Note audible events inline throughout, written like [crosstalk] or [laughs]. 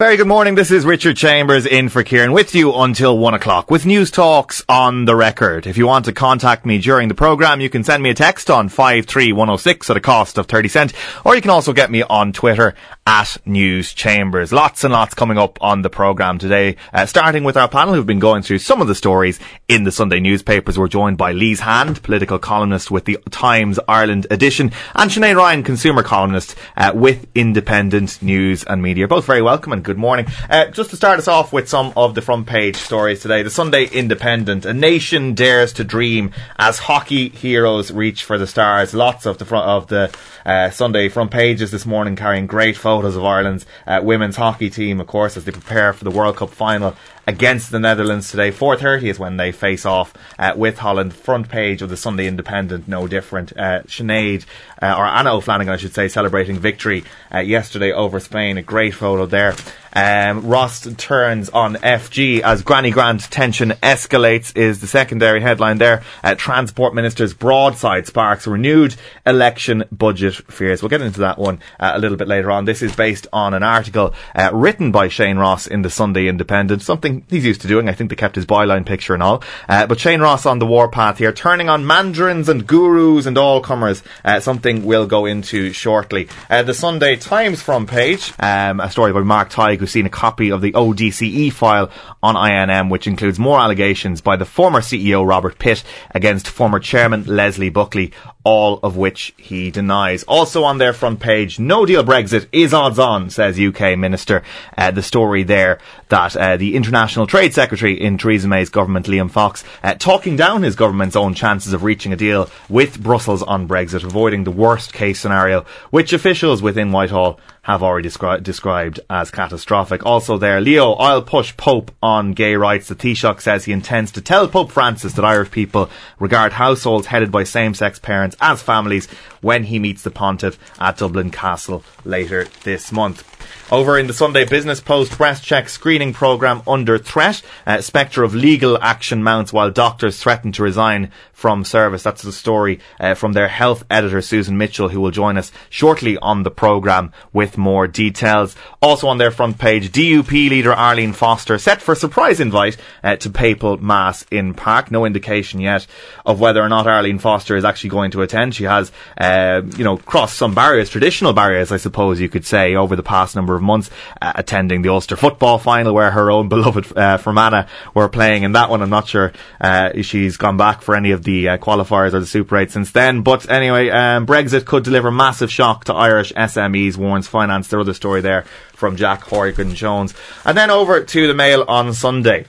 Very good morning. This is Richard Chambers in for Kieran with you until one o'clock with news talks on the record. If you want to contact me during the program, you can send me a text on 53106 at a cost of 30 cent, or you can also get me on Twitter at News Chambers. Lots and lots coming up on the program today, uh, starting with our panel who've been going through some of the stories in the Sunday newspapers. We're joined by Lise Hand, political columnist with the Times Ireland edition, and Sinead Ryan, consumer columnist uh, with Independent News and Media. Both very welcome and good morning. Uh, just to start us off with some of the front page stories today. The Sunday Independent. A nation dares to dream as hockey heroes reach for the stars. Lots of the front of the uh, Sunday front pages this morning carrying great photos of Ireland's uh, women's hockey team, of course, as they prepare for the World Cup final against the Netherlands today. 4.30 is when they face off uh, with Holland. Front page of the Sunday Independent, no different. Uh, Sinead, uh, or Anna O'Flanagan, I should say, celebrating victory uh, yesterday over Spain. A great photo there. Um, Ross turns on FG as Granny Grant tension escalates is the secondary headline there. Uh, Transport Minister's broadside sparks renewed election budget fears. We'll get into that one uh, a little bit later on. This is based on an article uh, written by Shane Ross in the Sunday Independent, something he's used to doing. I think they kept his byline picture and all. Uh, but Shane Ross on the warpath here, turning on mandarins and gurus and all comers, uh, something we'll go into shortly. Uh, the Sunday Times front page, um, a story by Mark Tighe who's seen a copy of the ODCE file on INM, which includes more allegations by the former CEO Robert Pitt against former chairman Leslie Buckley all of which he denies. Also on their front page, no deal Brexit is odds on, says UK Minister. Uh, the story there that uh, the International Trade Secretary in Theresa May's government, Liam Fox, uh, talking down his government's own chances of reaching a deal with Brussels on Brexit, avoiding the worst case scenario, which officials within Whitehall have already descri- described as catastrophic. Also there, Leo, I'll push Pope on gay rights. The Taoiseach says he intends to tell Pope Francis that Irish people regard households headed by same-sex parents as families when he meets the pontiff at Dublin Castle later this month. Over in the Sunday Business Post, breast check screening programme under threat. Uh, spectre of legal action mounts while doctors threaten to resign from service. That's the story uh, from their health editor, Susan Mitchell, who will join us shortly on the programme with more details. Also on their front page, DUP leader Arlene Foster set for surprise invite uh, to papal mass in Park. No indication yet of whether or not Arlene Foster is actually going to attend. She has, uh, you know, crossed some barriers, traditional barriers, I suppose you could say, over the past number of months, uh, attending the Ulster football final where her own [laughs] beloved uh, Fermanagh were playing in that one. I'm not sure uh, she's gone back for any of the uh, qualifiers or the Super 8 since then. But anyway, um, Brexit could deliver massive shock to Irish SMEs, warns Finance. Their other story there from Jack Horgan Jones. And then over to the Mail on Sunday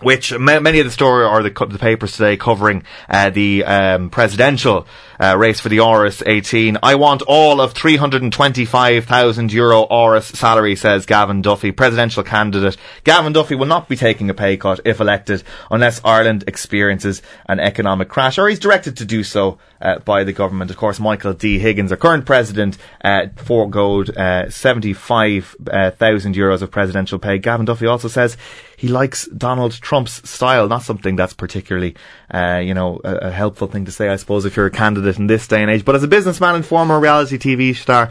which many of the story or the, the papers today covering uh, the um, presidential uh, race for the Áras 18. I want all of 325,000 euro Áras salary, says Gavin Duffy, presidential candidate. Gavin Duffy will not be taking a pay cut if elected unless Ireland experiences an economic crash, or he's directed to do so uh, by the government. Of course, Michael D. Higgins, our current president, uh, foregoed uh, 75,000 euros of presidential pay. Gavin Duffy also says he likes Donald Trump's style, not something that's particularly, uh, you know, a, a, helpful thing to say, I suppose, if you're a candidate in this day and age. But as a businessman and former reality TV star,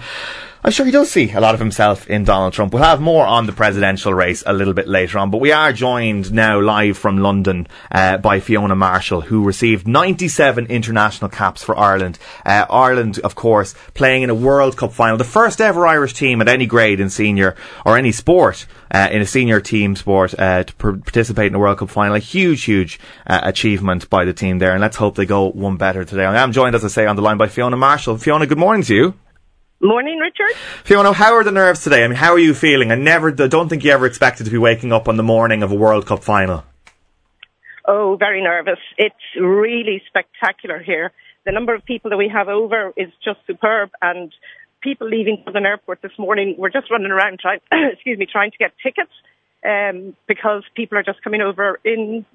I'm sure he does see a lot of himself in Donald Trump. We'll have more on the presidential race a little bit later on, but we are joined now live from London uh, by Fiona Marshall, who received 97 international caps for Ireland. Uh, Ireland, of course, playing in a World Cup final, the first ever Irish team at any grade in senior or any sport uh, in a senior team sport uh, to pr- participate in a World Cup final. A huge, huge uh, achievement by the team there, and let's hope they go one better today. I am joined, as I say, on the line by Fiona Marshall. Fiona, good morning to you. Morning, Richard. Fiona, how are the nerves today? I mean, how are you feeling? I never, I don't think you ever expected to be waking up on the morning of a World Cup final. Oh, very nervous. It's really spectacular here. The number of people that we have over is just superb, and people leaving Dublin Airport this morning, we're just running around trying, [coughs] excuse me, trying to get tickets um, because people are just coming over in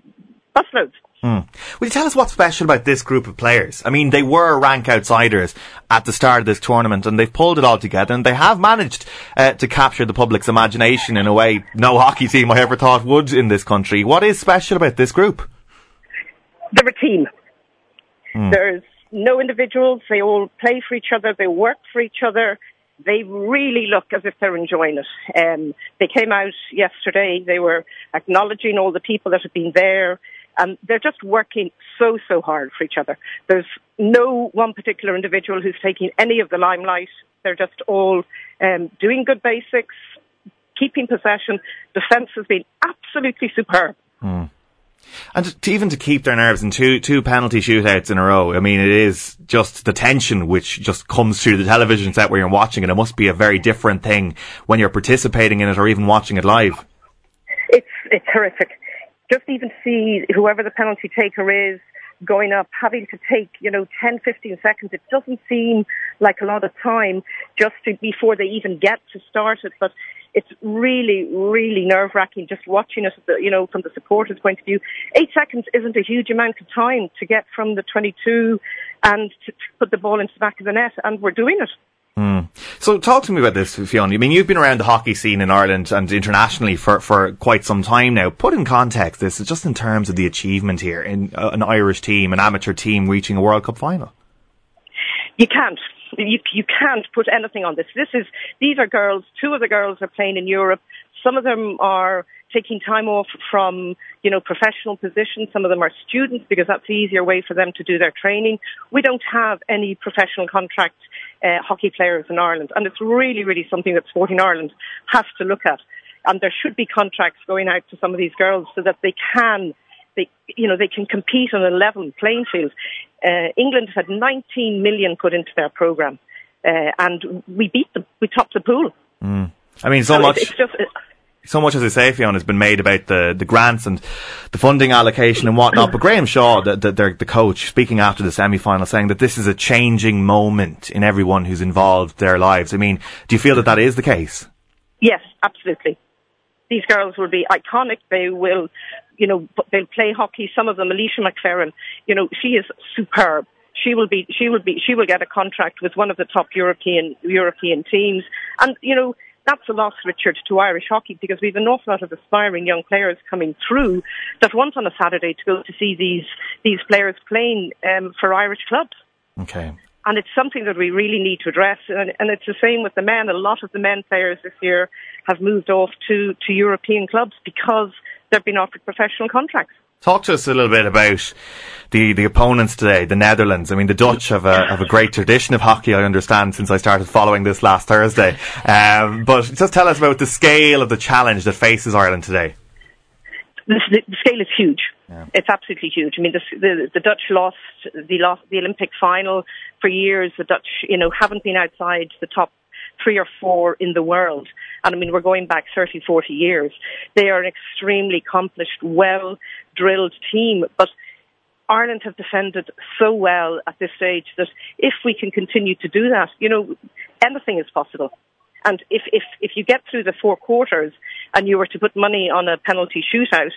busloads. Mm. Will you tell us what's special about this group of players? I mean, they were rank outsiders at the start of this tournament and they've pulled it all together and they have managed uh, to capture the public's imagination in a way no [laughs] hockey team I ever thought would in this country. What is special about this group? They're a team. Mm. There's no individuals. They all play for each other. They work for each other. they really look as if they're enjoying it. Um, they came out yesterday. They were acknowledging all the people that have been there. And they're just working so, so hard for each other. There's no one particular individual who's taking any of the limelight. They're just all um, doing good basics, keeping possession. Defence has been absolutely superb. Mm. And to, even to keep their nerves in two two penalty shootouts in a row, I mean, it is just the tension which just comes through the television set where you're watching it. It must be a very different thing when you're participating in it or even watching it live. It's it's horrific. Just even see whoever the penalty taker is going up, having to take, you know, 10, 15 seconds. It doesn't seem like a lot of time just to, before they even get to start it, but it's really, really nerve wracking just watching it, you know, from the supporters' point of view. Eight seconds isn't a huge amount of time to get from the 22 and to, to put the ball into the back of the net, and we're doing it. Mm. So talk to me about this, Fiona. I mean, you've been around the hockey scene in Ireland and internationally for, for quite some time now. Put in context this, just in terms of the achievement here in uh, an Irish team, an amateur team reaching a World Cup final. You can't you, you can't put anything on this. This is, these are girls, two of the girls are playing in Europe. Some of them are taking time off from, you know, professional positions. Some of them are students because that's the easier way for them to do their training. We don't have any professional contract uh, hockey players in Ireland. And it's really, really something that Sporting Ireland has to look at. And there should be contracts going out to some of these girls so that they can they, you know, they can compete on a level playing field. Uh, England had 19 million put into their program, uh, and we beat them. We topped the pool. Mm. I mean, so, so much. It's, it's just, so much as I say, Fiona, has been made about the, the grants and the funding allocation and whatnot. But Graham Shaw, the, the, the coach, speaking after the semi final, saying that this is a changing moment in everyone who's involved their lives. I mean, do you feel that that is the case? Yes, absolutely. These girls will be iconic. They will you know, they'll play hockey. Some of them, Ayeisha McFerran, you know, she is superb. She will be, she will be, she will get a contract with one of the top European, European teams. And, you know, that's a loss, Richard, to Irish hockey because we have an awful lot of aspiring young players coming through that want on a Saturday to go to see these, these players playing, um, for Irish clubs. Okay. And it's something that we really need to address. And, and it's the same with the men. A lot of the men players this year have moved off to, to European clubs because they've been offered professional contracts. Talk to us a little bit about the, the opponents today, the Netherlands. I mean, the Dutch have a, have a great tradition of hockey, I understand, since I started following this last Thursday. Um, but just tell us about the scale of the challenge that faces Ireland today. The, the scale is huge. Yeah. It's absolutely huge. I mean, the, the, the Dutch lost the lost the Olympic final for years. The Dutch, you know, haven't been outside the top three or four in the world. And I mean, we're going back 30, 40 years. They are an extremely accomplished, well drilled team, but Ireland have defended so well at this stage that if we can continue to do that, you know, anything is possible. And if, if, if you get through the four quarters and you were to put money on a penalty shootout,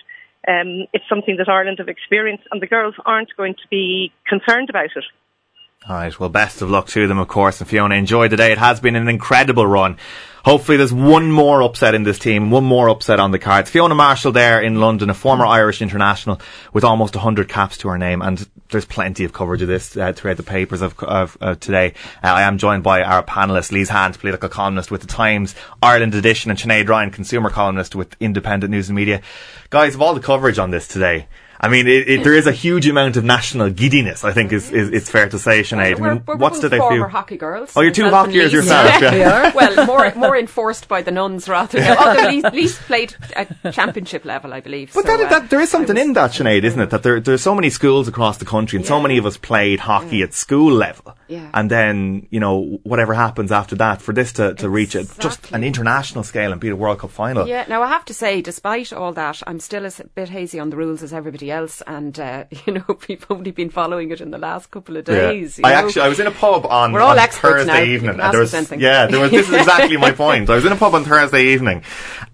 um, it's something that Ireland have experienced and the girls aren't going to be concerned about it. All right. Well, best of luck to them, of course. And Fiona, enjoy the day. It has been an incredible run. Hopefully there's one more upset in this team, one more upset on the cards. Fiona Marshall there in London, a former Irish international with almost 100 caps to her name. And there's plenty of coverage of this uh, throughout the papers of, of uh, today. Uh, I am joined by our panellists, Lise Hand, political columnist with the Times Ireland edition, and Sinead Ryan, consumer columnist with Independent News and Media. Guys, of all the coverage on this today, I mean, it, it, there is a huge amount of national giddiness. I think is, mm-hmm. is it's fair to say, Sinead. We're, we're What's did they feel? hockey girls. Oh, you're two hockeyers yourself. Yeah. yeah. [laughs] well, more [laughs] more enforced by the nuns rather. Than, although played at championship level, I believe. But so, that, that, there is uh, something was, in that, Sinead, isn't it? That there there's so many schools across the country, and yeah. so many of us played hockey mm. at school level. Yeah. And then, you know, whatever happens after that, for this to, to exactly. reach a, just an international scale and be a World Cup final. Yeah, now I have to say, despite all that, I'm still a bit hazy on the rules as everybody else. And, uh, [laughs] you know, we've only been following it in the last couple of days. Yeah. I actually, I was in a pub on, We're all on Thursday now. evening. And there was, yeah, there was, this is exactly my [laughs] point. I was in a pub on Thursday evening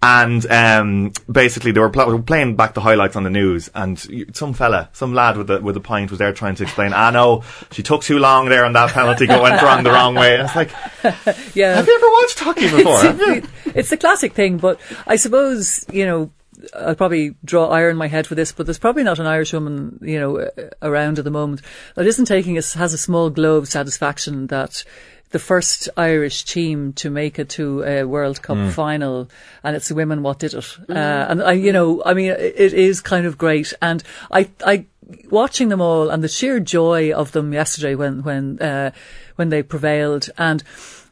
and, um, basically they were, pl- playing back the highlights on the news and some fella, some lad with the, with the pint was there trying to explain, ah know she took too long there on that penalty went wrong the wrong way. And it's like, [laughs] yeah. Have you ever watched hockey before? it's, it's the classic thing, but I suppose, you know, I'll probably draw ire in my head for this, but there's probably not an Irish woman, you know, around at the moment that isn't taking us, has a small glow of satisfaction that the first Irish team to make it to a World Cup Hmm. final, and it's the women what did it. Uh, and I, you know, I mean, it, it is kind of great, and I, I, watching them all and the sheer joy of them yesterday when when uh, when they prevailed and.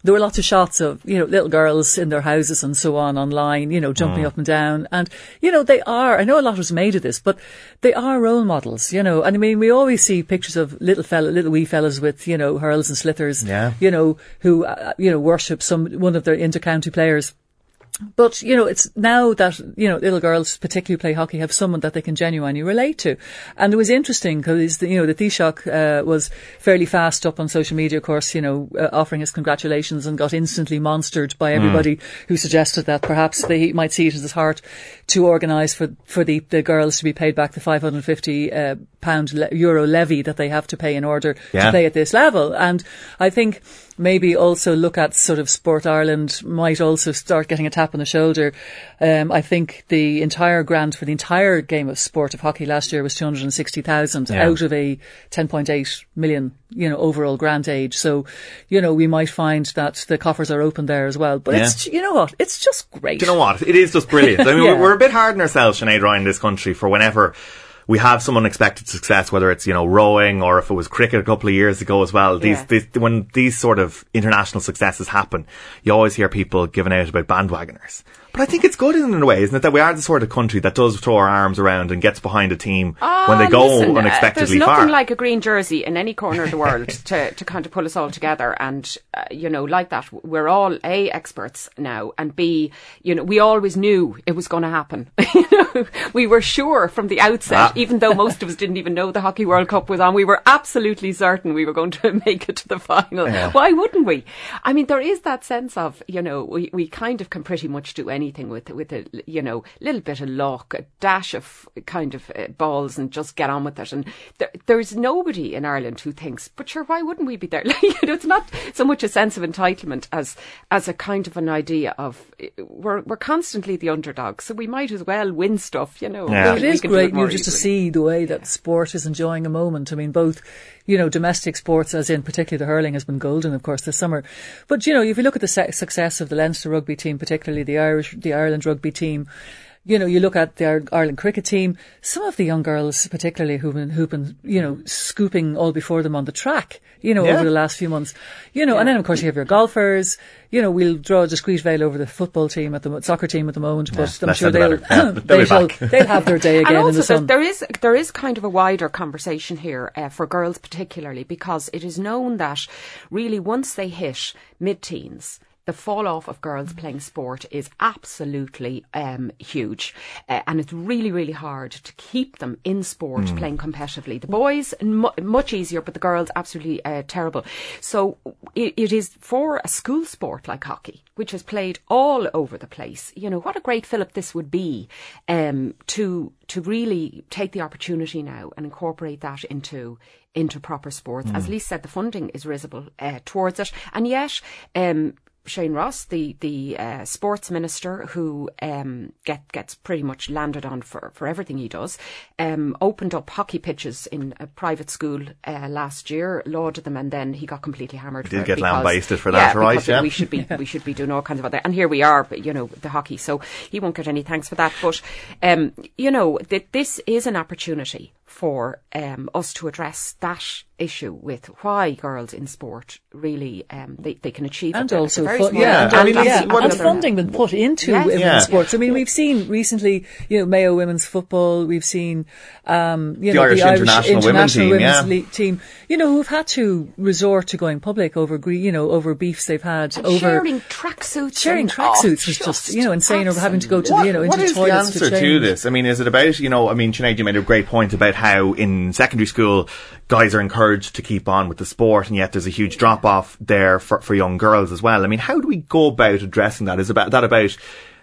There were lots of shots of, you know, little girls in their houses and so on online, you know, jumping up and down. And, you know, they are, I know a lot was made of this, but they are role models, you know. And I mean, we always see pictures of little fella, little wee fellas with, you know, hurls and sliotars, Yeah. you know, who, uh, you know, worship some, one of their inter-county players. But, you know, it's now that, you know, little girls particularly play hockey have someone that they can genuinely relate to. And it was interesting because, you know, the Taoiseach uh, was fairly fast up on social media, of course, you know, uh, offering his congratulations and got instantly monstered by everybody who suggested that perhaps they might see it as his heart to organise for, for the, the girls to be paid back the 550 uh, pound le- euro levy that they have to pay in order Yeah. to play at this level. And I think maybe also look at sort of Sport Ireland might also start getting a tap on the shoulder. Um, I think the entire grant for the entire game of sport of hockey last year was 260,000 Yeah. out of a 10.8 million, you know, overall grant age. So, you know, we might find that the coffers are open there as well. But it's, you know what? It's just great. Do you know what? It is just brilliant. I [laughs] mean, Yeah. we're, we're a bit hard on ourselves, Sinead Ryan, in this country for whenever we have some unexpected success, whether it's, you know, rowing or if it was cricket a couple of years ago as well. These, Yeah. these, when these sort of international successes happen, you always hear people giving out about bandwagoners. But I think it's good in a way, isn't it, that we are the sort of country that does throw our arms around and gets behind a team when they go listen, uh, unexpectedly there's nothing far. like a green jersey in any corner of the world [laughs] to, to kind of pull us all together. And, uh, you know, like that, we're all A, experts now, and B, you know, we always knew it was going to happen. [laughs] you know, we were sure from the outset, Ah. even though most of us didn't even know the Hockey World Cup was on, we were absolutely certain we were going to [laughs] make it to the final. Why wouldn't we? I mean, there is that sense of, you know, we, we kind of can pretty much do anything with, with a, you know, little bit of luck, a dash of kind of uh, balls and just get on with it. And there, there's nobody in Ireland who thinks, but sure, why wouldn't we be there? [laughs] Like, you know, it's not so much a sense of entitlement as, as a kind of an idea of, uh, we're, we're constantly the underdog, so we might as well win stuff, you know. Yeah. We- It we is can do great more you just to see the way that sport is enjoying a moment. I mean, both, you know, domestic sports, as in particularly the hurling has been golden, of course, this summer. But, you know, if you look at the success of the Leinster rugby team, particularly the Irish, the Ireland rugby team, you know, you look at the Ireland cricket team, some of the young girls, particularly who've been, who've been, you know, scooping all before them on the track, you know, Yeah. over the last few months, you know, and then of course you have your golfers, you know, we'll draw a discreet veil over the football team at the, soccer team at the moment, but I'm sure they'll. [coughs] Yeah, they'll they be shall, back. they'll have their day [laughs] again and in the also, there, there is there is kind of a wider conversation here uh, for girls, particularly because it is known that really once they hit mid-teens. The fall off of girls playing sport is absolutely um, huge, uh, and it's really, really hard to keep them in sport playing competitively. The boys mu- much easier, but the girls absolutely uh, terrible. So it, it is for a school sport like hockey, which is played all over the place. You know what a great fillip this would be um, to to really take the opportunity now and incorporate that into into proper sports. As Lisa said, the funding is risible uh, towards it, and yet. Um, Shane Ross, the the uh, sports minister, who um, get gets pretty much landed on for, for everything he does, um, opened up hockey pitches in a private school uh, last year, lauded them, and then he got completely hammered. Did for get lambasted for that, yeah, right, yeah. We should be [laughs] we should be doing all kinds of other, and here we are, but you know the hockey. So he won't get any thanks for that. But um, you know that this is an opportunity for um, us to address that issue with why girls in sport really um, they, they can achieve and at a- at a also, very fu- yeah, age I and mean, that's yeah, what and funding been put into Yes. women's Yeah. sports. I mean, we've seen recently, you know, Mayo women's football. We've seen, um, you The know, Irish the Irish international women international team, women's yeah. league team. You know, who've had to resort to going public over, you know, over beefs they've had And over sharing tracksuits, sharing tracksuits was just, you know, insane. Or having to go to, What- the, you know, what into is the toilets answer to to, this? I mean, is it about you know? I mean, Sinead, you made a great point about how in secondary school guys are encouraged to keep on with the sport, and yet there's a huge drop off there for for young girls as well. I mean, how do we go about addressing that? Is about that about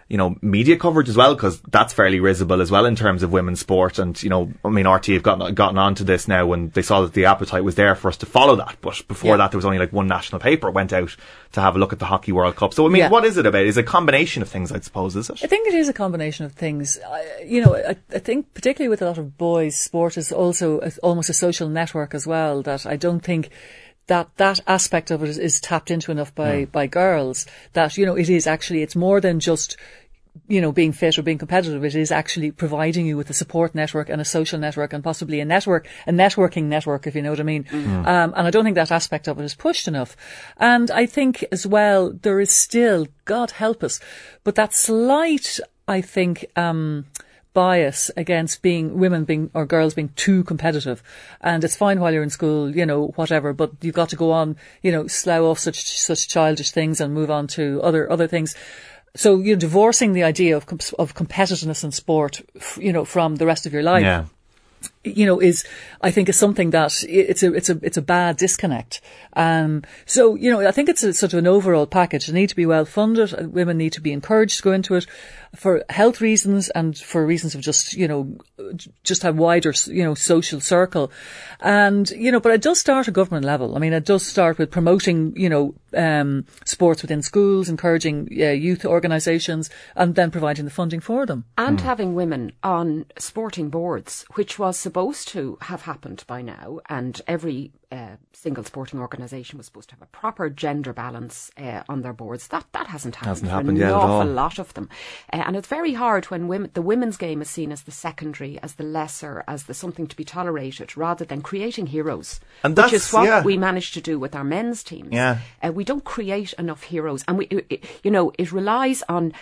you know, media coverage as well, because that's fairly risible as well in terms of women's sport. And, you know, I mean, RTÉ have gotten, gotten onto this now when they saw that the appetite was there for us to follow that. But before Yeah. that, there was only like one national paper went out to have a look at the Hockey World Cup. So, I mean, Yeah. what is it about? Is it a combination of things, I suppose, is it? I think it is a combination of things. I, you know, I, I think particularly with a lot of boys, sport is also a, almost a social network as well. That I don't think that that aspect of it is, is tapped into enough by by girls that you know it is actually it's more than just you know, being fit or being competitive, it is actually providing you with a support network and a social network and possibly a network, a networking network, if you know what I mean. Mm-hmm. Um, and I don't think that aspect of it is pushed enough. And I think as well, there is still, God help us, but that slight, I think, um, bias against being women being or girls being too competitive and it's fine while you're in school you know whatever but you've got to go on you know slough off such such childish things and move on to other other things so you're divorcing the idea of of competitiveness in sport, you know, from the rest of your life. Yeah. You know, is I think is something that it's a it's a it's a bad disconnect. Um, so you know, I think it's a sort of an overall package. They need to be well funded. Women need to be encouraged to go into it for health reasons and for reasons of just you know just a wider you know social circle. And you know, but it does start at government level. I mean, it does start with promoting you know um, sports within schools, encouraging uh, youth organisations, and then providing the funding for them. And having women on sporting boards, which was supposed to have happened by now, and every uh, single sporting organisation was supposed to have a proper gender balance uh, on their boards. That that hasn't happened Hasn't happened an yet at awful all. lot of them, uh, and it's very hard when women, the women's game is seen as the secondary, as the lesser, as the something to be tolerated, rather than creating heroes, And which is what yeah. we managed to do with our men's teams. Yeah. Uh, we don't create enough heroes, and we, it, you know, it relies on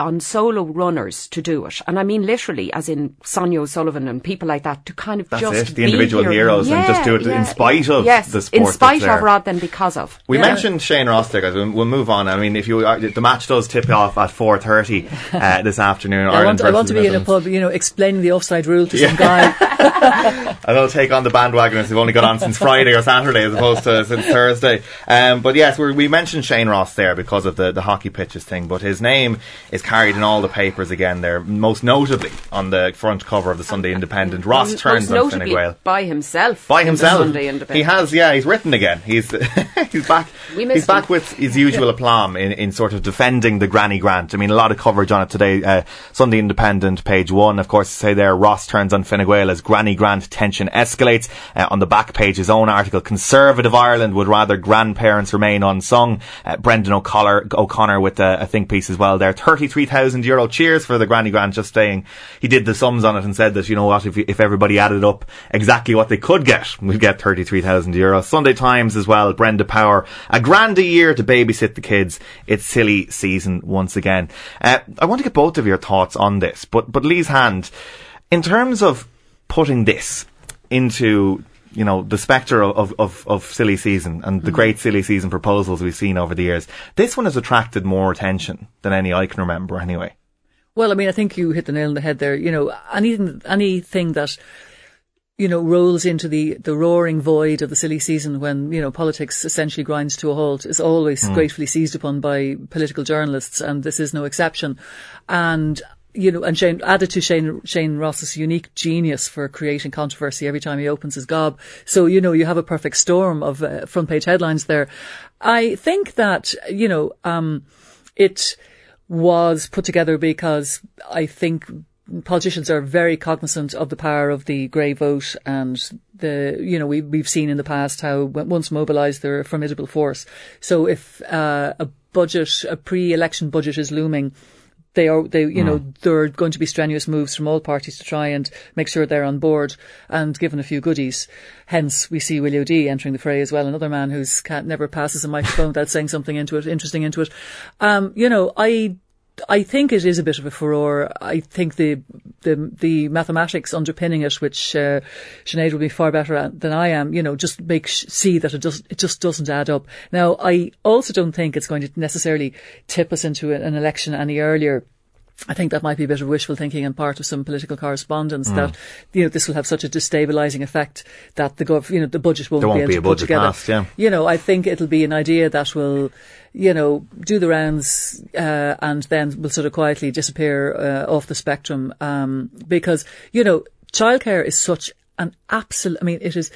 on solo runners to do it, and I mean literally, as in Sonia O'Sullivan and people like that, to kind of That's just it, the be individual heroes and just do it in spite of yes, the sport in spite that's there. of rather than because of. We Yeah. mentioned Shane Ross there, guys. We'll, we'll move on. I mean, if you are, the match does tip off at four thirty uh, [laughs] this afternoon. I Ireland want, I want to versus be in a pub, you know, explaining the offside rule to some guy. [laughs] [laughs] And they'll take on the bandwagoners who've only got on since Friday or Saturday as opposed to since Thursday. Um, but yes, we're, we mentioned Shane Ross there because of the, the hockey pitches thing, but his name is carried in all the papers again there, most notably on the front cover of the Sunday Independent. Ross Most turns on notably Fine Gael. by himself. By in the himself. Sunday Independent. He has, yeah, he's written again. He's [laughs] he's back. He's back him. with his usual aplomb in, in sort of defending the Granny Grant. I mean, a lot of coverage on it today. Uh, Sunday Independent, page one, of course, say there, Ross turns on Fine Gael as Granny Grant tension escalates. Uh, on the back page, his own article, Conservative Ireland would rather grandparents remain unsung. Uh, Brendan O'Connor, O'Connor with a, a think piece as well there. 33,000 euro cheers for the Granny Grant, just saying he did the sums on it and said that, you know what, if, if everybody added up exactly what they could get, we'd get 33,000 euro. Sunday Times as well, Brenda Power, a grand a year to babysit the kids. It's silly season once again. Uh, I want to get both of your thoughts on this, but, but Lise Hand, in terms of putting this into you know the spectre of, of, of silly season and the great silly season proposals we've seen over the years. This one has attracted more attention than any I can remember. Anyway, Well, I mean, I think you hit the nail on the head there. You know, anything, anything that, you know, rolls into the, the roaring void of the silly season when, you know, politics essentially grinds to a halt is always gratefully seized upon by political journalists, and this is no exception. And, you know, and Shane, added to Shane, Shane Ross's unique genius for creating controversy every time he opens his gob. So, you know, you have a perfect storm of uh, front page headlines there. I think that, you know, um, it, was put together because I think politicians are very cognizant of the power of the grey vote and the, you know, we, we've seen in the past how once mobilised they're a formidable force. So if uh, a budget, a pre-election budget is looming, they are, they, you know, there are going to be strenuous moves from all parties to try and make sure they're on board and given a few goodies. Hence, we see Willie O'Dea entering the fray as well, another man who's can't, never passes a microphone without saying something into it, interesting into it. Um, you know, I, I think it is a bit of a furore. I think the the the mathematics underpinning it, which uh, Sinead will be far better at than I am, you know, just make see that it just it just doesn't add up. Now, I also don't think it's going to necessarily tip us into an election any earlier. I think that might be a bit of wishful thinking and part of some political correspondence that you know this will have such a destabilising effect that the gov- you know the budget won't There be won't able be to a put budget together. yeah. You know, I think it'll be an idea that will, you know, do the rounds uh, and then will sort of quietly disappear uh, off the spectrum um, because you know childcare is such an absolute. I mean, it is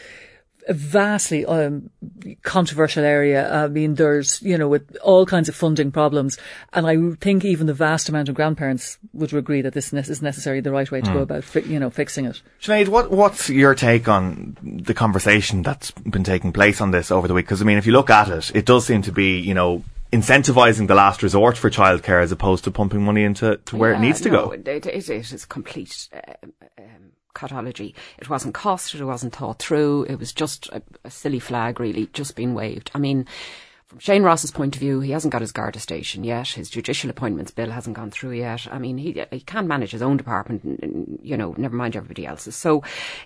a vastly um, controversial area. I mean, there's, you know, with all kinds of funding problems. And I think even the vast amount of grandparents would agree that this is necessarily the right way to mm. go hmm. about, fi- you know, fixing it. Sinead, what, what's your take on the conversation that's been taking place on this over the week? Because, I mean, if you look at it, it does seem to be, you know, incentivizing the last resort for childcare as opposed to pumping money into to where yeah, it needs to no, go. It, it, it is complete uh, um, codology. It wasn't costed, it wasn't thought through. It was just a, a silly flag, really, just being waved. I mean, from Shane Ross's point of view, he hasn't got his Garda station yet. His judicial appointments bill hasn't gone through yet. I mean, he he can't manage his own department, you know, never mind everybody else's. So,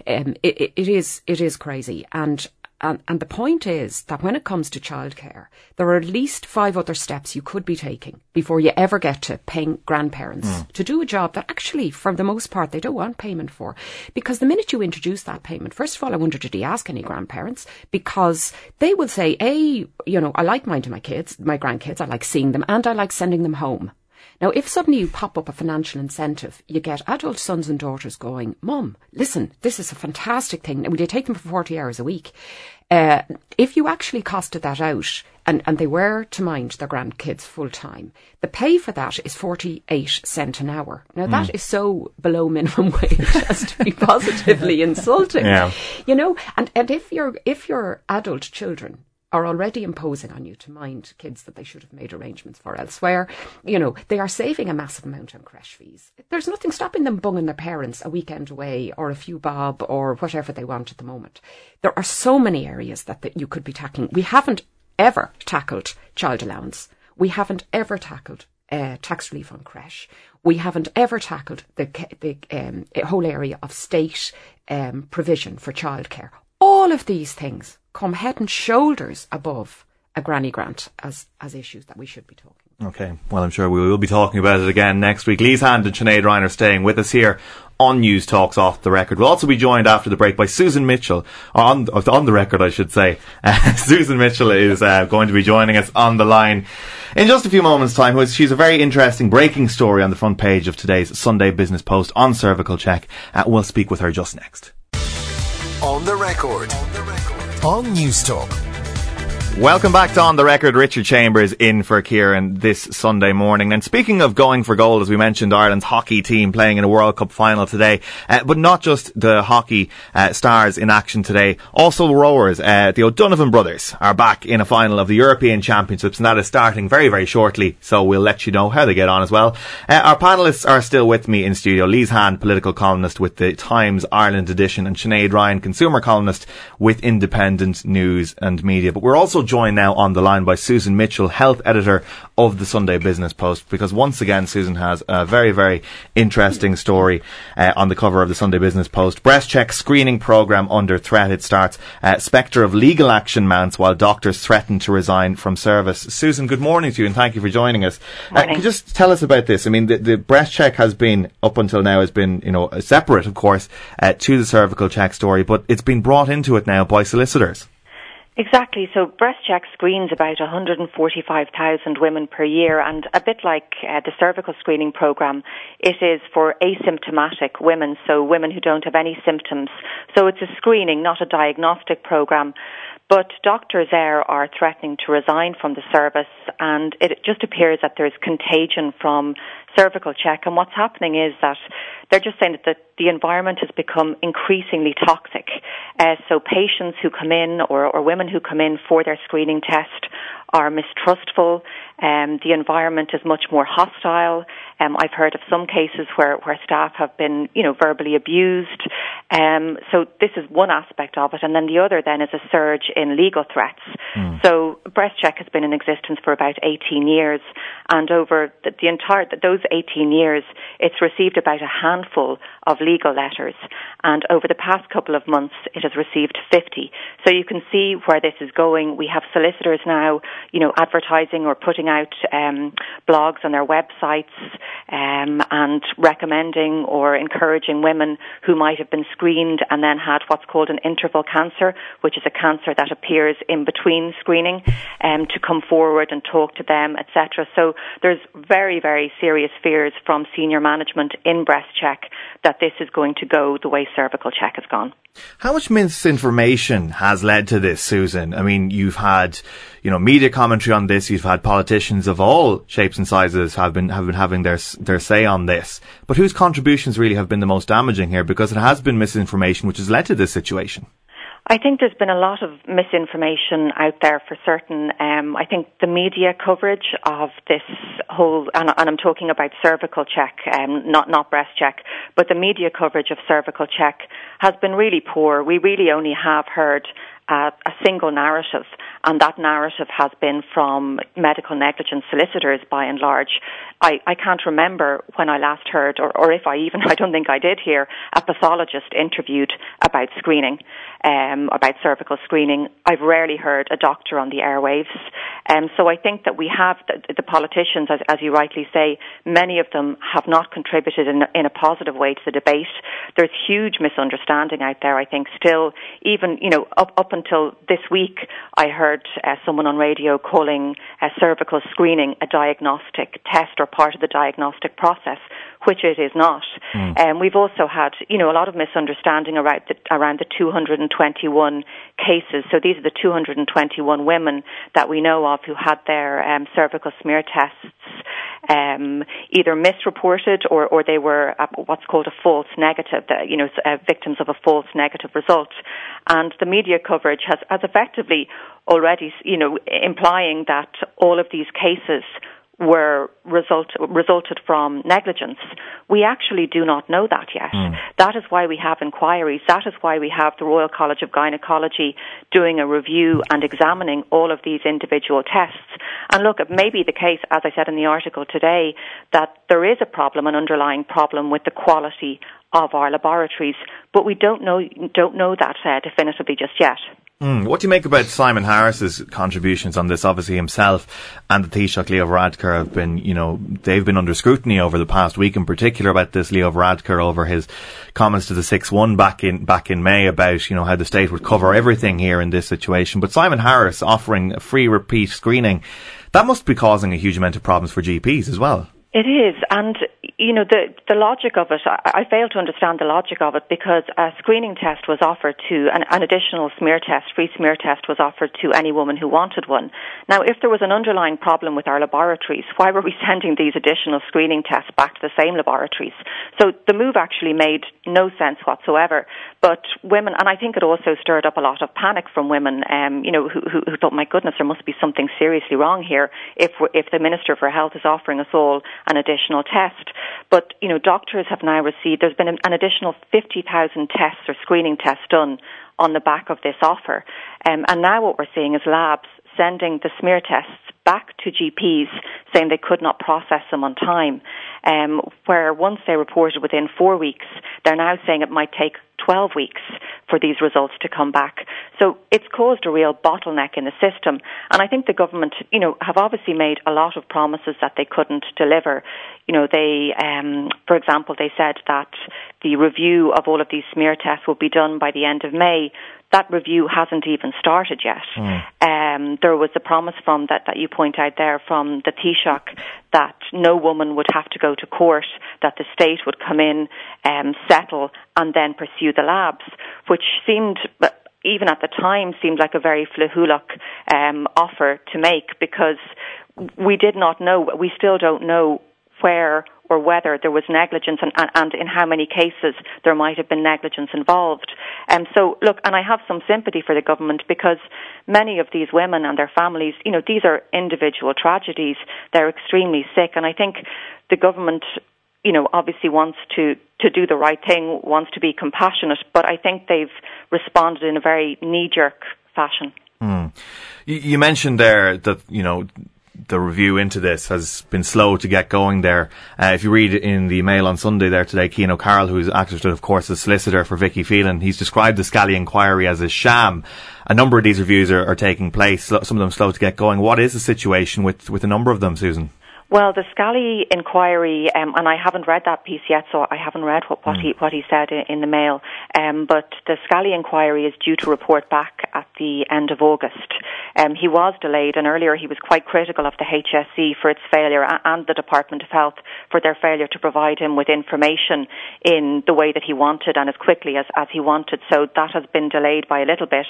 um, it, it is it is crazy, and and, and the point is that when it comes to childcare, there are at least five other steps you could be taking before you ever get to paying grandparents mm. to do a job that actually, for the most part, they don't want payment for. Because the minute you introduce that payment, first of all, I wonder, did he ask any grandparents? Because they will say, A, you know, I like minding my kids, my grandkids, I like seeing them, and I like sending them home. Now, if suddenly you pop up a financial incentive, you get adult sons and daughters going, Mum, listen, this is a fantastic thing. And you take them for 40 hours a week? Uh, if you actually costed that out, and, and they were to mind their grandkids full time, the pay for that is 48 cent an hour. Now, mm. that hmm. is so below minimum [laughs] wage as to be positively [laughs] insulting. Yeah. You know, and, and if your if your adult children are already imposing on you to mind kids that they should have made arrangements for elsewhere. You know, they are saving a massive amount on creche fees. There's nothing stopping them bunging their parents a weekend away or a few bob or whatever they want at the moment. There are so many areas that, that you could be tackling. We haven't ever tackled child allowance. We haven't ever tackled uh, tax relief on creche. We haven't ever tackled the, the um, whole area of state um, provision for childcare. All of these things come head and shoulders above a granny grant as, as issues that we should be talking Okay, well, I'm sure we will be talking about it again next week. Lise Hand and Sinead Ryan are staying with us here on News Talks Off the Record. We'll also be joined after the break by Susan Mitchell, on, on the record, I should say. Uh, [laughs] Susan Mitchell is uh, going to be joining us on the line in just a few moments' time. She's a very interesting breaking story on the front page of today's Sunday Business Post on cervical check. Uh, we'll speak with her just next. On the record. On News Talk. Welcome back to On the Record. Richard Chambers in for Kieran this Sunday morning. And speaking of going for gold, as we mentioned, Ireland's hockey team playing in a World Cup final today. Uh, but not just the hockey uh, stars in action today. Also rowers, uh, the O'Donovan brothers are back in a final of the European Championships and that is starting very, very shortly. So we'll let you know how they get on as well. Uh, our panellists are still with me in studio. Lise Hand, political columnist with the Times Ireland edition and Sinead Ryan, consumer columnist with Independent News and Media. But we're also also joined now on the line by Susan Mitchell, health editor of the Sunday Business Post, because once again, Susan has a very, very interesting story uh, on the cover of the Sunday Business Post. Breast check screening program under threat. It starts. Uh, spectre of legal action mounts while doctors threaten to resign from service. Susan, good morning to you and thank you for joining us. Uh, can you just tell us about this? I mean, the, the, breast check has been, up until now, has been, you know, separate, of course, uh, to the cervical check story, but it's been brought into it now by solicitors. Exactly. So breast check screens about 145,000 women per year and a bit like uh, the cervical screening program, it is for asymptomatic women, so women who don't have any symptoms. So it's a screening, not a diagnostic program. But doctors there are threatening to resign from the service and it just appears that there's contagion from cervical check. And what's happening is that they're just saying that the, the environment has become increasingly toxic. Uh, so patients who come in or, or women who come in for their screening test are mistrustful. Um, the environment is much more hostile. Um, I've heard of some cases where, where staff have been, you know, verbally abused. Um, so this is one aspect of it, and then the other then is a surge in legal threats. Mm. So breast check has been in existence for about 18 years, and over the, the entire those 18 years, it's received about a handful of legal letters, and over the past couple of months, it has received 50. So you can see where this is going. We have solicitors now you know, advertising or putting out um, blogs on their websites um, and recommending or encouraging women who might have been screened and then had what's called an interval cancer, which is a cancer that appears in between screening, um, to come forward and talk to them, etc. So there's very, very serious fears from senior management in breast check that this is going to go the way cervical check has gone. How much misinformation has led to this, Susan? I mean, you've had, you know, media commentary on this. You've had politicians of all shapes and sizes have been have been having their their say on this. But whose contributions really have been the most damaging here? Because it has been misinformation which has led to this situation. I think there's been a lot of misinformation out there for certain. Um, I think the media coverage of this whole, and, and I'm talking about cervical check, um, not not breast check, but the media coverage of cervical check has been really poor. We really only have heard uh, a single narrative, and that narrative has been from medical negligence solicitors by and large. I, I can't remember when I last heard, or, or if I even, [laughs] I don't think I did hear, a pathologist interviewed about screening um, about cervical screening. I've rarely heard a doctor on the airwaves. Um, so I think that we have the, the politicians, as, as, you rightly say, many of them have not contributed in, in, a positive way to the debate. There's huge misunderstanding out there. I think still, even you know, up up until this week, I heard uh, someone on radio calling cervical screening a diagnostic test or part of the diagnostic process which it is not. Mm. Um, we've also had, you know, a lot of misunderstanding around the, around the 221 cases. So these are the 221 women that we know of who had their um, cervical smear tests um, either misreported or, or they were what's called a false negative, you know, uh, victims of a false negative result. And the media coverage has, has effectively already, you know, implying that all of these cases were result, resulted from negligence. We actually do not know that yet. Mm. That is why we have inquiries. That is why we have the Royal College of Gynecology doing a review and examining all of these individual tests. And look, it may be the case, as I said in the article today, that there is a problem, an underlying problem with the quality of our laboratories, but we don't know don't know that uh, definitively just yet. Mm. What do you make about Simon Harris's contributions on this? Obviously, himself and the Taoiseach Leo Varadkar have been, you know, they've been under scrutiny over the past week, in particular about this Leo Varadkar over his comments to the six one back in back in May about, you know, how the state would cover everything here in this situation. But Simon Harris offering a free repeat screening, that must be causing a huge amount of problems for GPs as well. It is, and you know the the logic of it. I, I fail to understand the logic of it because a screening test was offered to an, an additional smear test, free smear test was offered to any woman who wanted one. Now, if there was an underlying problem with our laboratories, why were we [laughs] sending these additional screening tests back to the same laboratories? So the move actually made no sense whatsoever. But women, and I think it also stirred up a lot of panic from women, um, you know, who, who, who thought, my goodness, there must be something seriously wrong here if if the Minister for Health is offering us all an additional test. But, you know, doctors have now received, there's been an, additional 50,000 tests or screening tests done on the back of this offer. Um, and now what we're seeing is labs sending the smear tests back to GPs saying they could not process them on time. Um, where once they reported within four weeks, they're now saying it might take 12 weeks for these results to come back. So it's caused a real bottleneck in the system. And I think the government, you know, have obviously made a lot of promises that they couldn't deliver. You know, they, um, for example, they said that the review of all of these smear tests will be done by the end of May that review hasn't even started yet. Mm. Um, there was a promise from that that you point out there from the Taoiseach that no woman would have to go to court, that the state would come in, um, settle, and then pursue the labs, which seemed even at the time seemed like a very flaithiúlach um, offer to make because we did not know, we still don't know where or whether there was negligence and, and, in how many cases there might have been negligence involved. And um, so, look, and I have some sympathy for the government because many of these women and their families, you know, these are individual tragedies. They're extremely sick, and I think the government you know, obviously wants to, to do the right thing, wants to be compassionate, but I think they've responded in a very knee jerk fashion. Mm. You, you mentioned there that, you know, the review into this has been slow to get going there. Uh, if you read in the Mail on Sunday there today, Cian O'Carroll, who's acted, of course, as solicitor for Vicky Phelan, he's described the Scally inquiry as a sham. A number of these reviews are, are taking place, some of them slow to get going. What is the situation with, with a number of them, Susan? Well, the Scally inquiry, um, and I haven't read that piece yet, so I haven't read what, what mm. he what he said in, in the mail. Um, but the Scally inquiry is due to report back at the end of August. Um, he was delayed, and earlier he was quite critical of the HSE for its failure and the Department of Health for their failure to provide him with information in the way that he wanted and as quickly as, as he wanted. So that has been delayed by a little bit.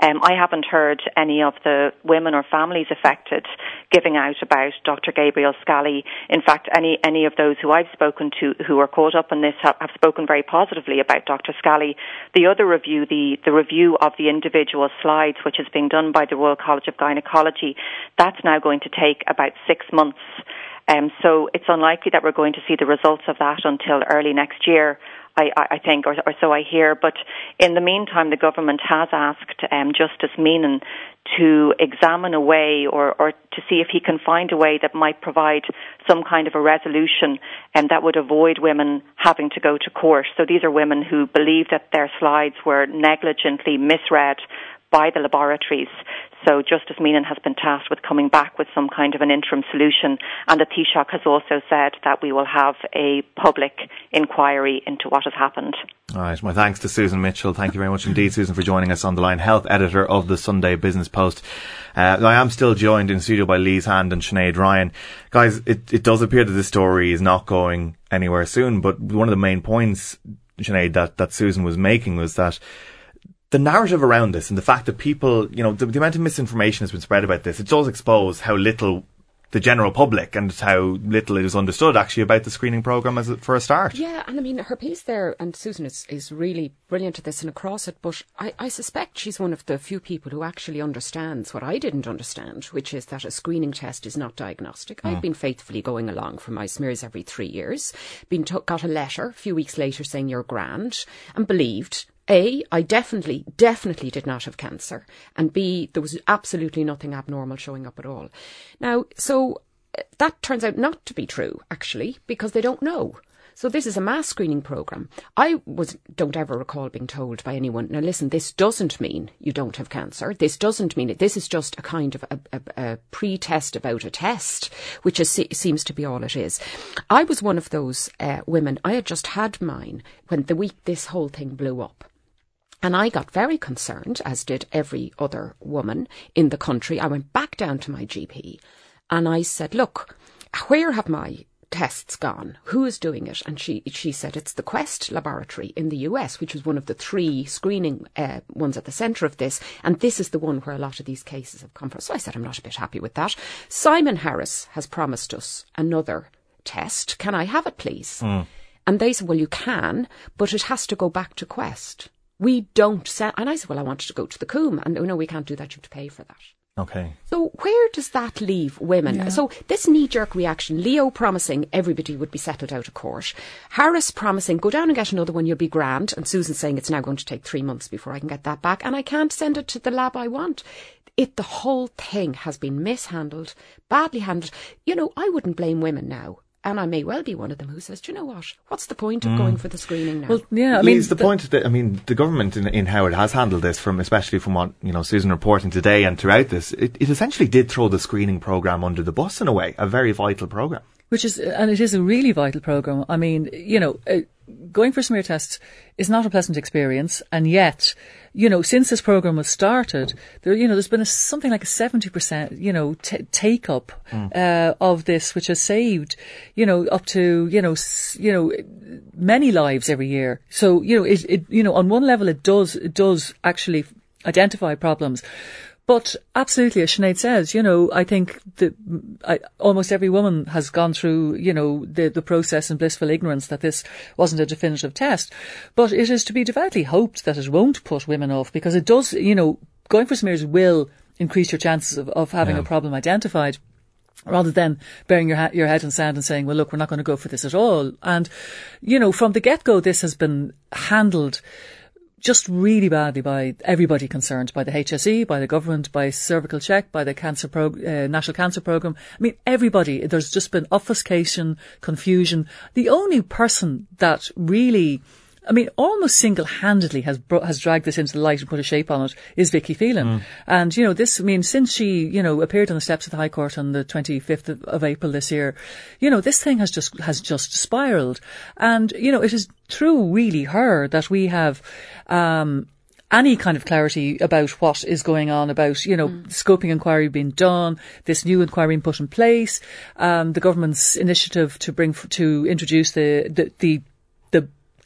Um, I haven't heard any of the women or families affected giving out about Dr. Gabriel Scally. In fact, any any of those who I've spoken to who are caught up in this have, have spoken very positively about Dr. Scally. The other review, the the review of the individual slides, which is being done by the Royal College of Gynecology, that's now going to take about six months. Um, so it's unlikely that we're going to see the results of that until early next year. I, I think, or, or, so I hear. But in the meantime, the government has asked um, Justice Meenan to examine a way or, or to see if he can find a way that might provide some kind of a resolution and um, that would avoid women having to go to court. So these are women who believe that their slides were negligently misread by the laboratories. So Justice Meenan has been tasked with coming back with some kind of an interim solution. And the Taoiseach has also said that we will have a public inquiry into what has happened. All right. My thanks to Susan Mitchell. Thank you very much indeed, Susan, for joining us on the line. Health editor of the Sunday Business Post. Uh, I am still joined in studio by Lise Hand and Sinead Ryan. Guys, it, it does appear that this story is not going anywhere soon, but one of the main points, Sinead, that, that Susan was making was that the narrative around this and the fact that people, you know, the, the, amount of misinformation has been spread about this, it does expose how little the general public and how little it is understood actually about the screening program as a, for a start. Yeah, and I mean her piece there, and Susan is, is really brilliant at this and across it. But I, I suspect she's one of the few people who actually understands what I didn't understand, which is that a screening test is not diagnostic. Mm. I've been faithfully going along for my smears every three years. Been t- got a letter a few weeks later saying you're grand, and believed a, I definitely, definitely did not have cancer. And B, there was absolutely nothing abnormal showing up at all. Now, so uh, that turns out not to be true, actually, because they don't know. So this is a mass screening program. I was don't ever recall being told by anyone. Now listen, this doesn't mean you don't have cancer. This doesn't mean it. This is just a kind of a, a, a pre-test about a test, which is, seems to be all it is. I was one of those uh, women. I had just had mine when the week this whole thing blew up. And I got very concerned, as did every other woman in the country. I went back down to my GP and I said, look, where have my tests gone? Who is doing it? And she, she said it's the Quest laboratory in the US, which was one of the three screening uh, ones at the centre of this. And this is the one where a lot of these cases have come from. So I said, I'm not a bit happy with that. Simon Harris has promised us another test. Can I have it, please? Mm. And they said, well, you can, but it has to go back to Quest we don't sell. And I said, well, I wanted to go to the Coombe. And oh, no, we can't do that. You have to pay for that. Okay. So where does that leave women? Yeah. So this knee-jerk reaction, Leo promising everybody would be settled out of court, Harris promising go down and get another one, you'll be grand, and Susan saying it's now going to take three months before I can get that back, and I can't send it to the lab I want. It the whole thing has been mishandled, badly handled. You know, I wouldn't blame women now and I may well be one of them who says, Do you know what? What's the point of mm. going for the screening now? Well, yeah, I mean, the, the, point that I mean, the government in, in how it has handled this, from especially from what you know Susan reporting today and throughout this, it, it essentially did throw the screening program under the bus in a way, a very vital program. Which is, and it is a really vital program. I mean, you know, uh, going for smear tests is not a pleasant experience, and yet you know, since this program was started, there, you know, there's been a, something like a 70%, you know, t- take up, mm. uh, of this, which has saved, you know, up to, you know, s- you know, many lives every year. So, you know, it, it, you know, on one level, it does, it does actually identify problems. But absolutely, as Sinead says, you know, I think that I, almost every woman has gone through, you know, the, the process in blissful ignorance that this wasn't a definitive test. But it is to be devoutly hoped that it won't put women off because it does, you know, going for smears will increase your chances of, of having yeah. a problem identified rather than burying your, ha- your head in sand and saying, well, look, we're not going to go for this at all. And, you know, from the get-go, this has been handled just really badly by everybody concerned, by the HSE, by the government, by cervical check, by the cancer uh, national cancer program. I mean, everybody. There's just been obfuscation, confusion. The only person that really I mean, almost single-handedly has brought, has dragged this into the light and put a shape on it is Vicky Phelan. Mm. And, you know, this, I mean, since she, you know, appeared on the steps of the High Court on the 25th of, of April this year, you know, this thing has just, has just spiraled. And, you know, it is through really her that we have, um, any kind of clarity about what is going on about, you know, mm. scoping inquiry being done, this new inquiry being put in place, um, the government's initiative to bring, to introduce the, the, the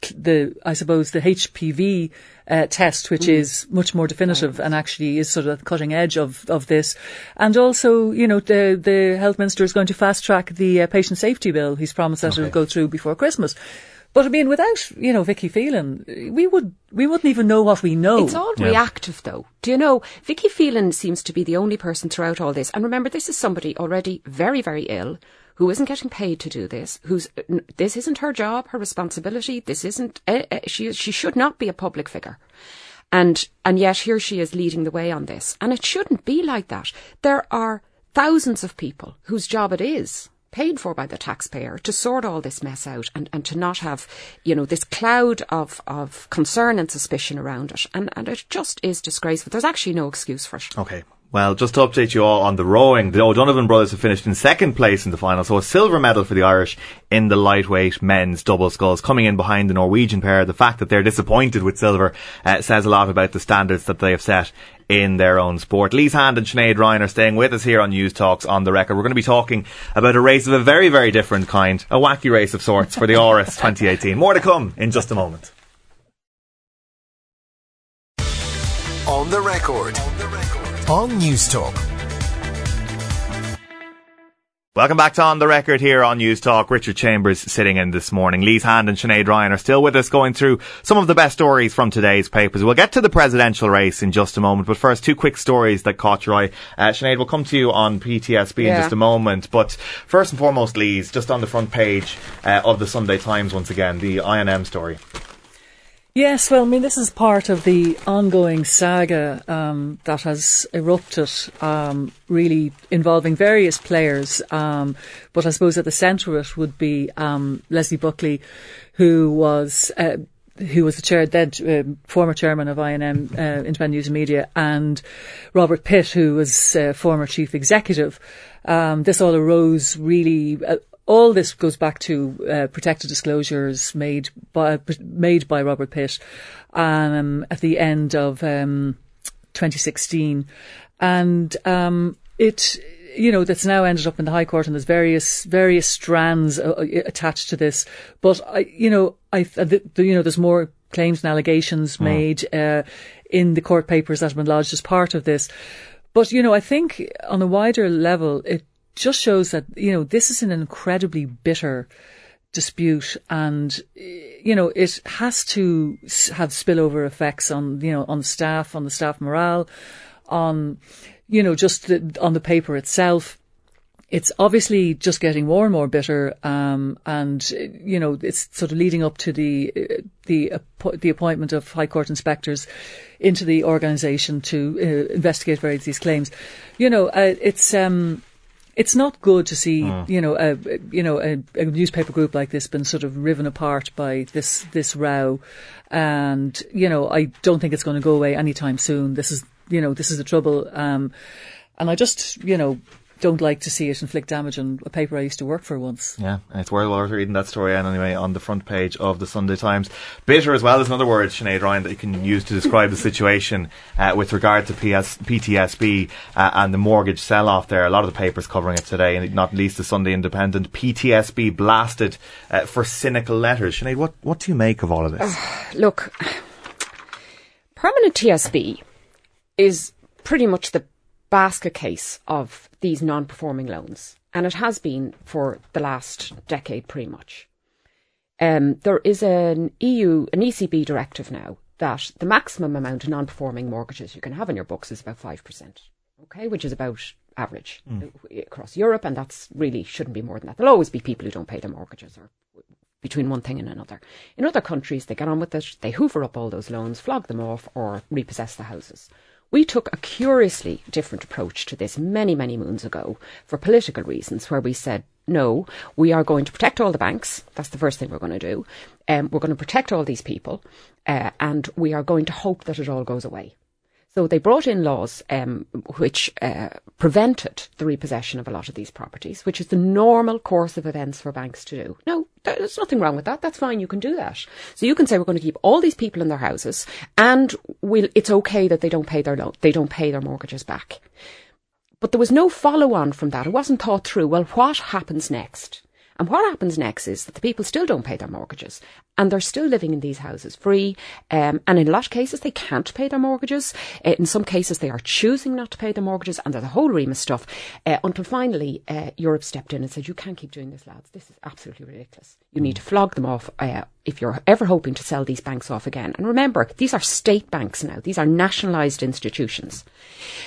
the the I suppose the HPV uh, test, which mm. is much more definitive right. and actually is sort of the cutting edge of, of this. And also, you know, the the health minister is going to fast track the uh, patient safety bill. He's promised that okay. it'll go through before Christmas. But I mean, without you know Vicky Phelan, we would we wouldn't even know what we know. It's all yeah. reactive, though. Do you know Vicky Phelan seems to be the only person throughout all this? And remember, this is somebody already very very ill who isn't getting paid to do this, who's this isn't her job, her responsibility. This isn't uh, uh, she. She should not be a public figure. And and yet here she is leading the way on this, and it shouldn't be like that. There are thousands of people whose job it is paid for by the taxpayer to sort all this mess out and, and to not have, you know, this cloud of, of concern and suspicion around it. And, and it just is disgraceful. There's actually no excuse for it. Okay. Well, just to update you all on the rowing, the O'Donovan brothers have finished in second place in the final, so a silver medal for the Irish in the lightweight men's double sculls, coming in behind the Norwegian pair. The fact that they're disappointed with silver uh, says a lot about the standards that they have set in their own sport. Lise Hand and Sinead Ryan are staying with us here on Newstalk's on the record. We're going to be talking about a race of a very, very different kind, a wacky race of sorts for the Áras [laughs] 2018. More to come in just a moment. On the record on Newstalk. Welcome back to On the Record here on Newstalk. Richard Chambers sitting in this morning. Lise Hand and Sinead Ryan are still with us going through some of the best stories from today's papers. We'll get to the presidential race in just a moment, but first two quick stories that caught your eye. Uh, Sinead, we'll come to you on PTSB yeah. in just a moment, but first and foremost, Lise just on the front page uh, of the Sunday Times once again, the INM story. Yes, well, I mean, this is part of the ongoing saga um, that has erupted, um, really involving various players. Um, but I suppose at the centre of it would be um, Leslie Buckley, who was. Uh, who was the chair, then uh, former chairman of INM, uh, Independent News and Media, and Robert Pitt, who was uh, former chief executive. Um, this all arose really uh, all this goes back to uh, protected disclosures made by made by Robert Pitt um, at the end of um, 2016, and um, it you know that's now ended up in the High Court, and there's various various strands uh, uh attached to this. But I, you know, I the, you know there's more claims and allegations mm. made uh, in the court papers that have been lodged as part of this. But you know, I think on a wider level, it just shows that, you know, this is an incredibly bitter dispute and, you know, it has to have spillover effects on, you know, on staff, on the staff morale, on, you know, just the, on the paper itself. It's obviously just getting more and more bitter, um, and you know it's sort of leading up to the the the appointment of High Court inspectors into the organisation to uh, investigate various these claims. You know, uh, it's um, it's not good to see, mm. you know, a you know a, a, newspaper group like this been sort of riven apart by this this row, and you know I don't think it's going to go away anytime soon. This is you know this is the trouble, um, and I just you know don't like to see it inflict damage on a paper I used to work for once. Yeah, it's worth reading that story anyway on the front page of the Sunday Times. Bitter as well is another word, Sinead Ryan, that you can use to describe the situation uh, with regard to PS, PTSB uh, and the mortgage sell-off there. A lot of the papers covering it today, and not least the Sunday Independent. PTSB blasted uh, for cynical letters. Sinead, what, what do you make of all of this? [sighs] look, permanent TSB is pretty much the basket case of these non performing loans, and it has been for the last decade pretty much. Um, there is an EU, an ECB directive now that the maximum amount of non performing mortgages you can have in your books is about 5%, okay, which is about average mm. across Europe, and that's really shouldn't be more than that. There'll always be people who don't pay their mortgages or between one thing and another. In other countries, they get on with it, they hoover up all those loans, flog them off, or repossess the houses. We took a curiously different approach to this many, many moons ago for political reasons, where we said, no, we are going to protect all the banks. That's the first thing we're going to do. Um, we're going to protect all these people, uh, and we are going to hope that it all goes away. So they brought in laws um, which uh, prevented the repossession of a lot of these properties, which is the normal course of events for banks to do. No, there's nothing wrong with that. That's fine. You can do that. So you can say we're going to keep all these people in their houses, and we'll, it's okay that they don't pay their loan, they don't pay their mortgages back. But there was no follow on from that. It wasn't thought through. Well, what happens next? And what happens next is that the people still don't pay their mortgages and they're still living in these houses free. Um, and in a lot of cases, they can't pay their mortgages. Uh, in some cases, they are choosing not to pay their mortgages and there's a whole ream of stuff uh, until finally uh, Europe stepped in and said, you can't keep doing this, lads. This is absolutely ridiculous. You need to flog them off uh, if you're ever hoping to sell these banks off again. And remember, these are state banks now. These are nationalised institutions.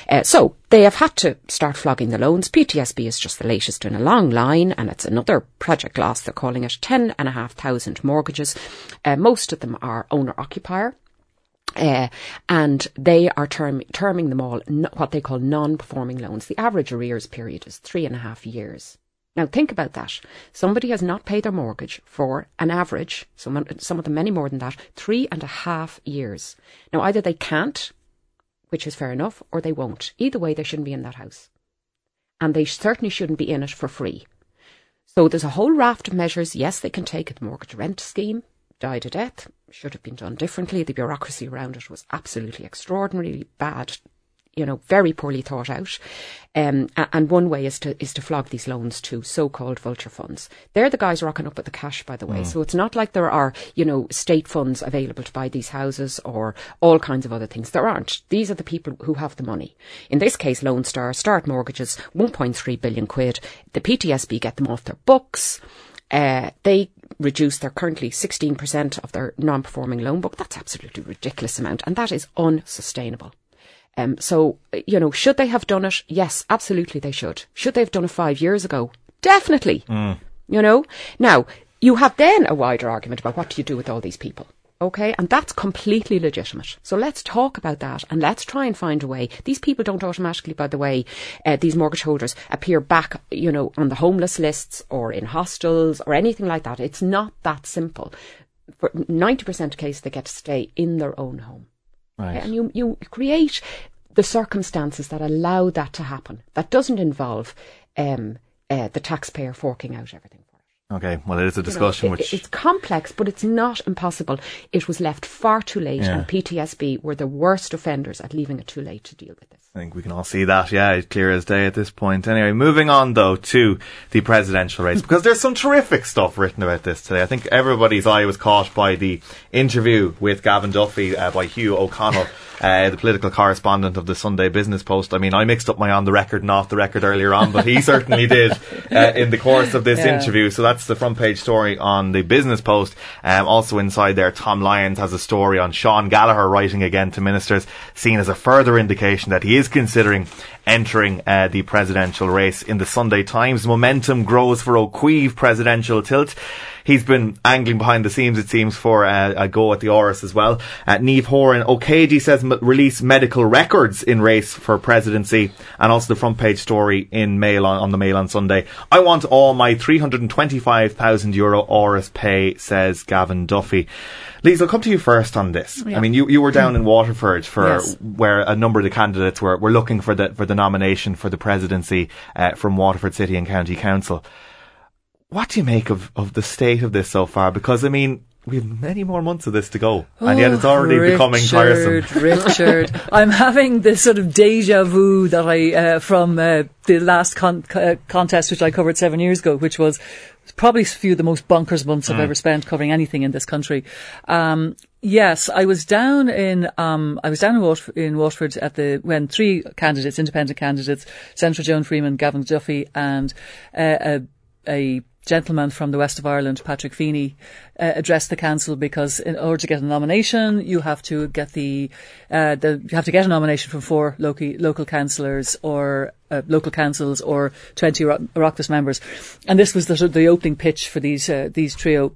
Uh, so they have had to start flogging the loans. PTSB is just the latest in a long line and it's another project loss. They're calling it 10,500 mortgages. Uh, most of them are owner occupier. Uh, and they are term, terming them all n- what they call non-performing loans. The average arrears period is three and a half years. Now think about that. Somebody has not paid their mortgage for an average, some, some of them many more than that, three and a half years. Now either they can't, which is fair enough, or they won't. Either way, they shouldn't be in that house. And they certainly shouldn't be in it for free. So there's a whole raft of measures. Yes, they can take the mortgage rent scheme, died a death, should have been done differently. The bureaucracy around it was absolutely extraordinarily bad you know, very poorly thought out. Um, and one way is to is to flog these loans to so-called vulture funds. They're the guys rocking up with the cash, by the way. Mm. So it's not like there are, you know, state funds available to buy these houses or all kinds of other things. There aren't. These are the people who have the money. In this case, Lone Star, Start Mortgages, 1.3 billion quid. The PTSB get them off their books. Uh, they reduce their currently 16% of their non-performing loan book. That's absolutely ridiculous amount, and that is unsustainable. Um, so, you know, should they have done it? Yes, absolutely they should. Should they have done it five years ago? Definitely. Mm. You know? Now, you have then a wider argument about what do you do with all these people. Okay, and that's completely legitimate. So let's talk about that and let's try and find a way. These people don't automatically, by the way, uh, these mortgage holders appear back, you know, on the homeless lists or in hostels or anything like that. It's not that simple. For 90% of cases, they get to stay in their own home. Right. And you, you create the circumstances that allow that to happen. That doesn't involve um, uh, the taxpayer forking out everything. Okay, well, it is a discussion you know, which. It's complex, but it's not impossible. It was left far too late, yeah. and PTSB were the worst offenders at leaving it too late to deal with this. I think we can all see that, yeah, clear as day at this point. Anyway, moving on though to the presidential race, because there's some terrific stuff written about this today. I think everybody's eye was caught by the interview with Gavin Duffy uh, by Hugh O'Connell uh, the political correspondent of the Sunday Business Post. I mean, I mixed up my on the record and off the record earlier on, but he [laughs] certainly did uh, in the course of this yeah. interview. So that's the front page story on the Business Post. Um, also inside there, Tom Lyons has a story on Sean Gallagher writing again to ministers, seen as a further indication that he is considering entering uh, the presidential race in the Sunday Times. Momentum grows for Cuív presidential tilt. He's been angling behind the scenes, it seems, for uh, a go at the Áras as well. Uh, Niamh Horan, OKD says m- release medical records in race for presidency, and also the front page story in Mail on, on the Mail on Sunday. I want all my 325,000 euro Áras pay, says Gavin Duffy. Lisa, I'll come to you first on this. Yeah. I mean, you, you were down in Waterford for yes. where a number of the candidates were, were looking for the for the nomination for the presidency uh, from Waterford City and County Council. What do you make of, of the state of this so far? Because I mean, we have many more months of this to go, oh, and yet it's already Richard, becoming tiresome. [laughs] Richard, I'm having this sort of deja vu that I uh, from uh, the last con- uh, contest which I covered seven years ago, which was probably a few of the most bonkers months mm. I've ever spent covering anything in this country. Um, yes, I was down in um, I was down in, Wat- in Waterford at the when three candidates, independent candidates, Senator Joan Freeman, Gavin Duffy, and uh, a, a gentleman from the west of Ireland, Patrick Feeney, uh, addressed the council because in order to get a nomination, you have to get the, uh, the you have to get a nomination from four local local councillors or uh, local councils or twenty Oireachtas members, and this was the the opening pitch for these uh, these trio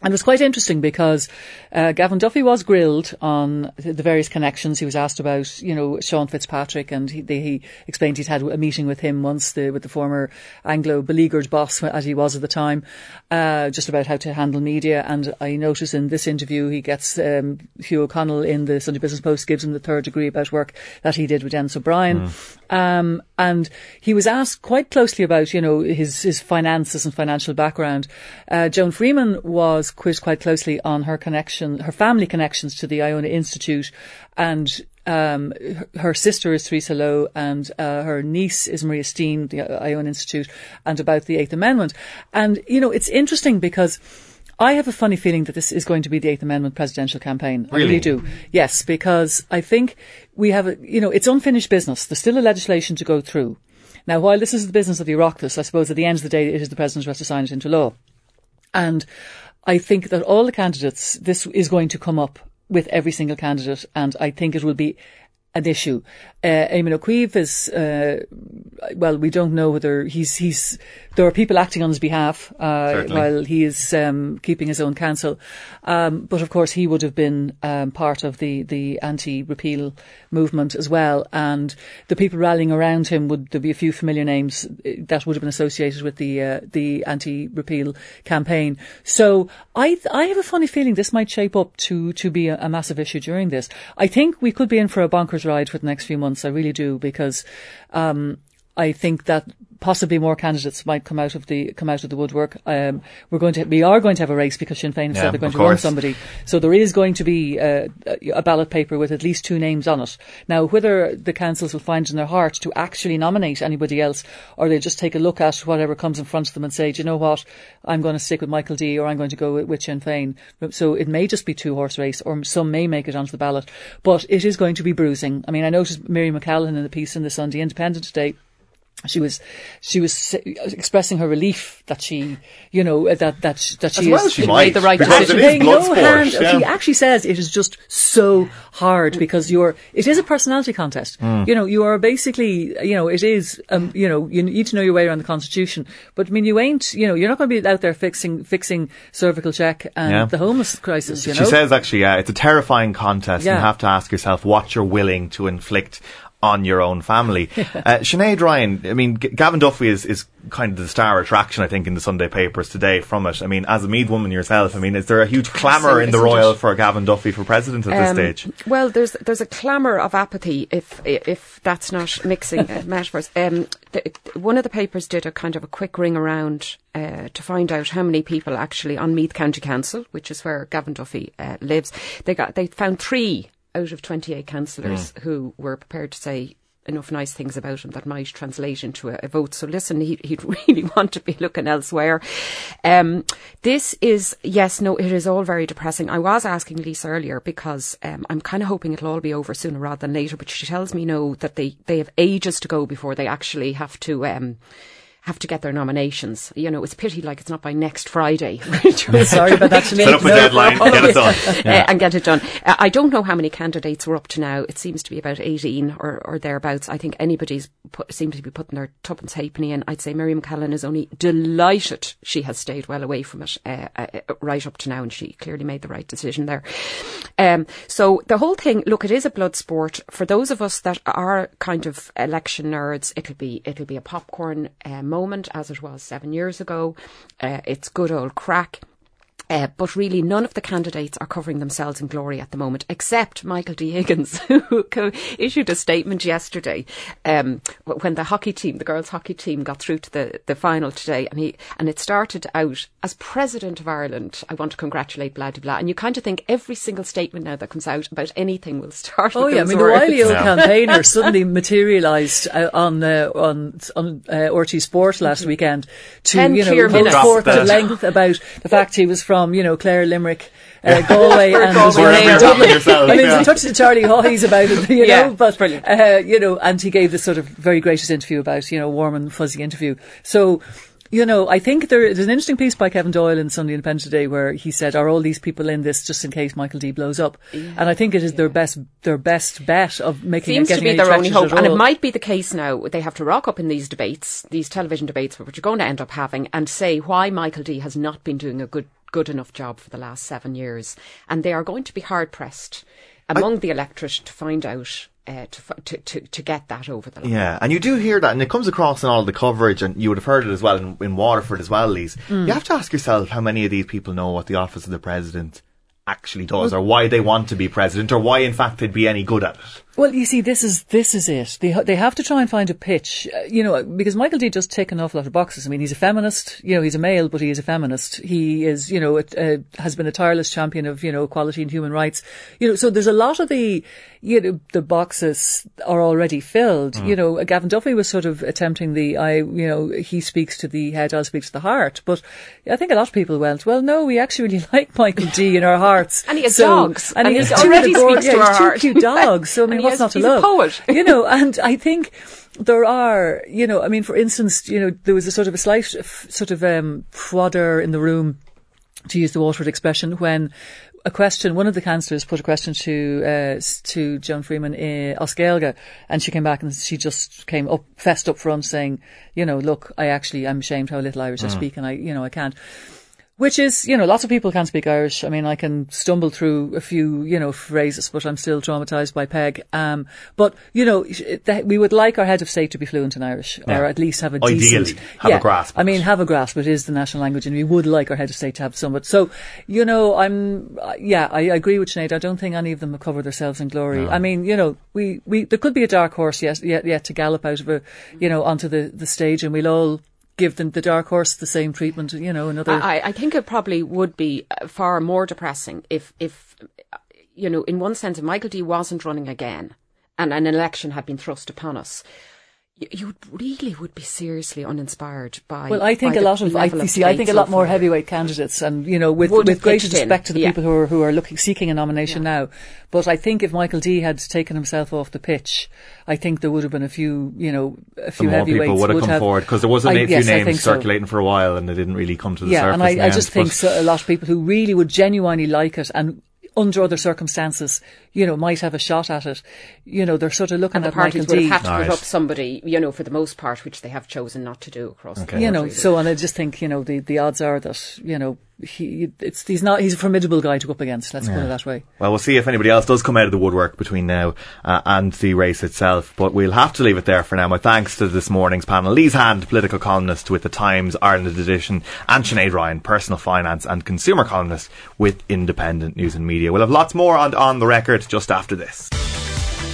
And it was quite interesting because uh, Gavin Duffy was grilled on the various connections. He was asked about, you know, Sean Fitzpatrick, and he, they, he explained he'd had a meeting with him once, the, with the former Anglo beleaguered boss, as he was at the time, uh, just about how to handle media. And I noticed in this interview, he gets um, Hugh O'Connell in the Sunday Business Post gives him the third degree about work that he did with Denis O'Brien. Mm. Um, and he was asked quite closely about, you know, his, his finances and financial background. Uh, Joan Freeman was quizzed quite closely on her connection, her family connections to the Iona Institute and um, her sister is Theresa Lowe and uh, her niece is Maria Steen, the Iona Institute, and about the Eighth Amendment. And, you know, it's interesting because I have a funny feeling that this is going to be the Eighth Amendment presidential campaign. Really? I really do. Yes, because I think we have, a, you know, it's unfinished business. There's still a legislation to go through. Now, while this is the business of the Oireachtas, I suppose at the end of the day, it is the president who has to sign it into law. And I think that all the candidates, this is going to come up with every single candidate, and I think it will be an issue. Uh, Éamon Ó Cuív is, uh, well, we don't know whether he's, he's, there are people acting on his behalf, uh, while he is, um, keeping his own counsel. Um, but of course he would have been, um, part of the, the anti-repeal movement as well. And the people rallying around him would, there be a few familiar names uh, that would have been associated with the, uh, the anti-repeal campaign. So I, I have a funny feeling this might shape up to, to be a, a massive issue during this. I think we could be in for a bonkers ride for the next few months. I really do because um, I think that possibly more candidates might come out of the come out of the woodwork. Um, we're going to we are going to have a race because Sinn Féin yeah, said they're going to course. run somebody. So there is going to be uh, a ballot paper with at least two names on it. Now, whether the councils will find in their heart to actually nominate anybody else, or they'll just take a look at whatever comes in front of them and say, Do you know what, I'm going to stick with Michael D, or I'm going to go with, with Sinn Féin. So it may just be two horse race, or some may make it onto the ballot, but it is going to be bruising. I mean, I noticed Miriam O'Callaghan in the piece in the Sunday Independent today she was she was expressing her relief that she you know that that that she well is she made the right decision. it is Paying blood no hand. yeah. She actually says it is just so hard because you're it is a personality contest. Hmm. You know you are basically you know it is um, you know you need to know your way around the constitution. But I mean you ain't you know you're not going to be out there fixing fixing cervical check and Yeah. the homeless crisis. You know She says actually, yeah, it's a terrifying contest. and You have to ask yourself what you're willing to inflict on your own family. [laughs] uh, Sinead Ryan, I mean, G- Gavin Duffy is, is kind of the star attraction, I think, in the Sunday papers today from it. I mean, as a Meath woman yourself, I mean, is there a huge clamour in the? Royal for Gavin Duffy for president at this Um, stage? Well, there's there's a clamour of apathy if if that's not mixing uh, [laughs] metaphors. Um, the, one of the papers did a kind of a quick ring around uh, to find out how many people actually on Meath County Council, which is where Gavin Duffy uh, lives. They got they found three out of 28 councillors who were prepared to say enough nice things about him that might translate into a, a vote. So listen, he, he'd [laughs] really want to be looking elsewhere. Um, this is, yes, no, it is all very depressing. I was asking Lisa earlier because um, I'm kind of hoping it'll all be over sooner rather than later, but she tells me no, that they, they have ages to go before they actually have to, um, have to get their nominations. You know, it's a pity like it's not by next Friday. [laughs] [laughs] Sorry about that, Sinead. Set up a No deadline, problem. get it done. [laughs] uh, and get it done. Uh, I don't know how many candidates were up to now. It seems to be about 18 or, or thereabouts. I think anybody's put, seems to be putting their tuppence halfpenny in. I'd say Miriam O'Callaghan is only delighted she has stayed well away from it uh, uh, right up to now, and she clearly made the right decision there. Um, so the whole thing, look, it is a blood sport. For those of us that are kind of election nerds, it'll be it'll be a popcorn uh, moment as it was seven years ago. Uh, it's good old crack. Uh, but really, none of the candidates are covering themselves in glory at the moment, except Michael D. Higgins, [laughs] who issued a statement yesterday um, when the hockey team, the girls' hockey team, got through to the, the final today, and he and it started out as president of Ireland. I want to congratulate blah blah blah, and you kind of think every single statement now that comes out about anything will start. Oh with yeah, I those mean the words. wily old campaigner [laughs] suddenly materialised uh, on uh, on on uh, RTÉ Sport last weekend to Ten you know clear go forth at the- length about the fact he was from you know Clare, Limerick, uh, Galway, [laughs] and was Galway raised in mayor. Dublin. Yourself, I mean, yeah. he touched to Charlie Hawes about it, [laughs] you Yeah, know, but brilliant. uh, you know, and he gave this sort of very gracious interview about you know warm and fuzzy interview. So. You know, I think there, there's an interesting piece by Kevin Doyle in Sunday Independent today where he said, "Are all these people in this just in case Michael D blows up?" and I think it is their best their best bet of making seems it to be their only hope, and it might be the case now. They have to rock up in these debates, these television debates, which you're going to end up having, and say why Michael D has not been doing a good good enough job for the last seven years. And they are going to be hard pressed among I, the electorate to find out uh, to, to, to get that over the line. Yeah, and you do hear that, and it comes across in all the coverage, and you would have heard it as well in, in Waterford as well, Lise. Mm. You have to ask yourself how many of these people know what the office of the president actually does, or why they want to be president, or why in fact they'd be any good at it. Well, you see, this is this is it. They they have to try and find a pitch, uh, you know, because Michael D does tick an awful lot of boxes. I mean, he's a feminist. You know, he's a male, but he is a feminist. He is, you know, a, has been a tireless champion of you know equality and human rights. You know, so there's a lot of the you know the boxes are already filled. Mm. You know, Gavin Duffy was sort of attempting the I, you know, he speaks to the head, I'll speak to the heart. But I think a lot of people went, well, no, we actually really [laughs] like Michael D in our hearts, and he has so, dogs, and, and he has already speaks yeah, to our heart. Two cute dogs. So I mean what's not to he's love? A poet. [laughs] you know, and I think there are, you know, I mean, for instance, you know, there was a sort of a slight sort of um, fodder in the room, to use the Waterford expression, when a question, one of the councillors put a question to uh, to Joan Freeman in as Gaeilge, and she came back and she just came up, fessed up front, saying, you know, look, I actually, I'm ashamed how little Irish mm. I speak, and I, you know, I can't. Which is, you know, lots of people can't speak Irish. I mean, I can stumble through a few, you know, phrases, but I'm still traumatized by Peig. Um, but, you know, we would like our head of state to be fluent in Irish, yeah. or at least have a Ideally, decent, have yeah, a grasp. I mean, have a grasp. It is the national language, and we would like our head of state to have some. But so, you know, I'm, yeah, I, I agree with Sinead. I don't think any of them have covered themselves in glory. No. I mean, you know, we, we, there could be a dark horse yet, yet, yet to gallop out of a, you know, onto the, the stage, and we'll all give them the dark horse the same treatment. You know, another. I, I think it probably would be uh, far more depressing if, if you know, in one sense, Michael D wasn't running again, and an election had been thrust upon us you really would be seriously uninspired by. Well, I think a lot of, I, see, I think a lot more heavyweight candidates, and you know, with with great respect to the yeah. people who are who are looking seeking a nomination yeah. now. But I think if Michael D had taken himself off the pitch, I think there would have been a few, you know, a few more heavyweights people would have come have, forward because there was a I, few yes, names circulating so. for a while, and they didn't really come to the yeah, surface. Yeah, and I, I just think so, a lot of people who really would genuinely like it and under other circumstances, you know, might have a shot at it. You know, they're sort of looking and the at parties Michael would have had to put up somebody, you know, for the most part, which they have chosen not to do across okay. the You know, so and I just think, you know, the, the odds are that, you know, he it's he's not he's a formidable guy to go up against. Let's yeah. put it that way. Well, we'll see if anybody else does come out of the woodwork between now uh, and the race itself. But we'll have to leave it there for now. My thanks to this morning's panel: Lise Hand, political columnist with the Times Ireland edition, and Sinead Ryan, personal finance and consumer columnist with Independent News and Media. We'll have lots more on on the record just after this.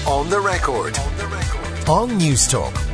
On the record. On the record. On Newstalk.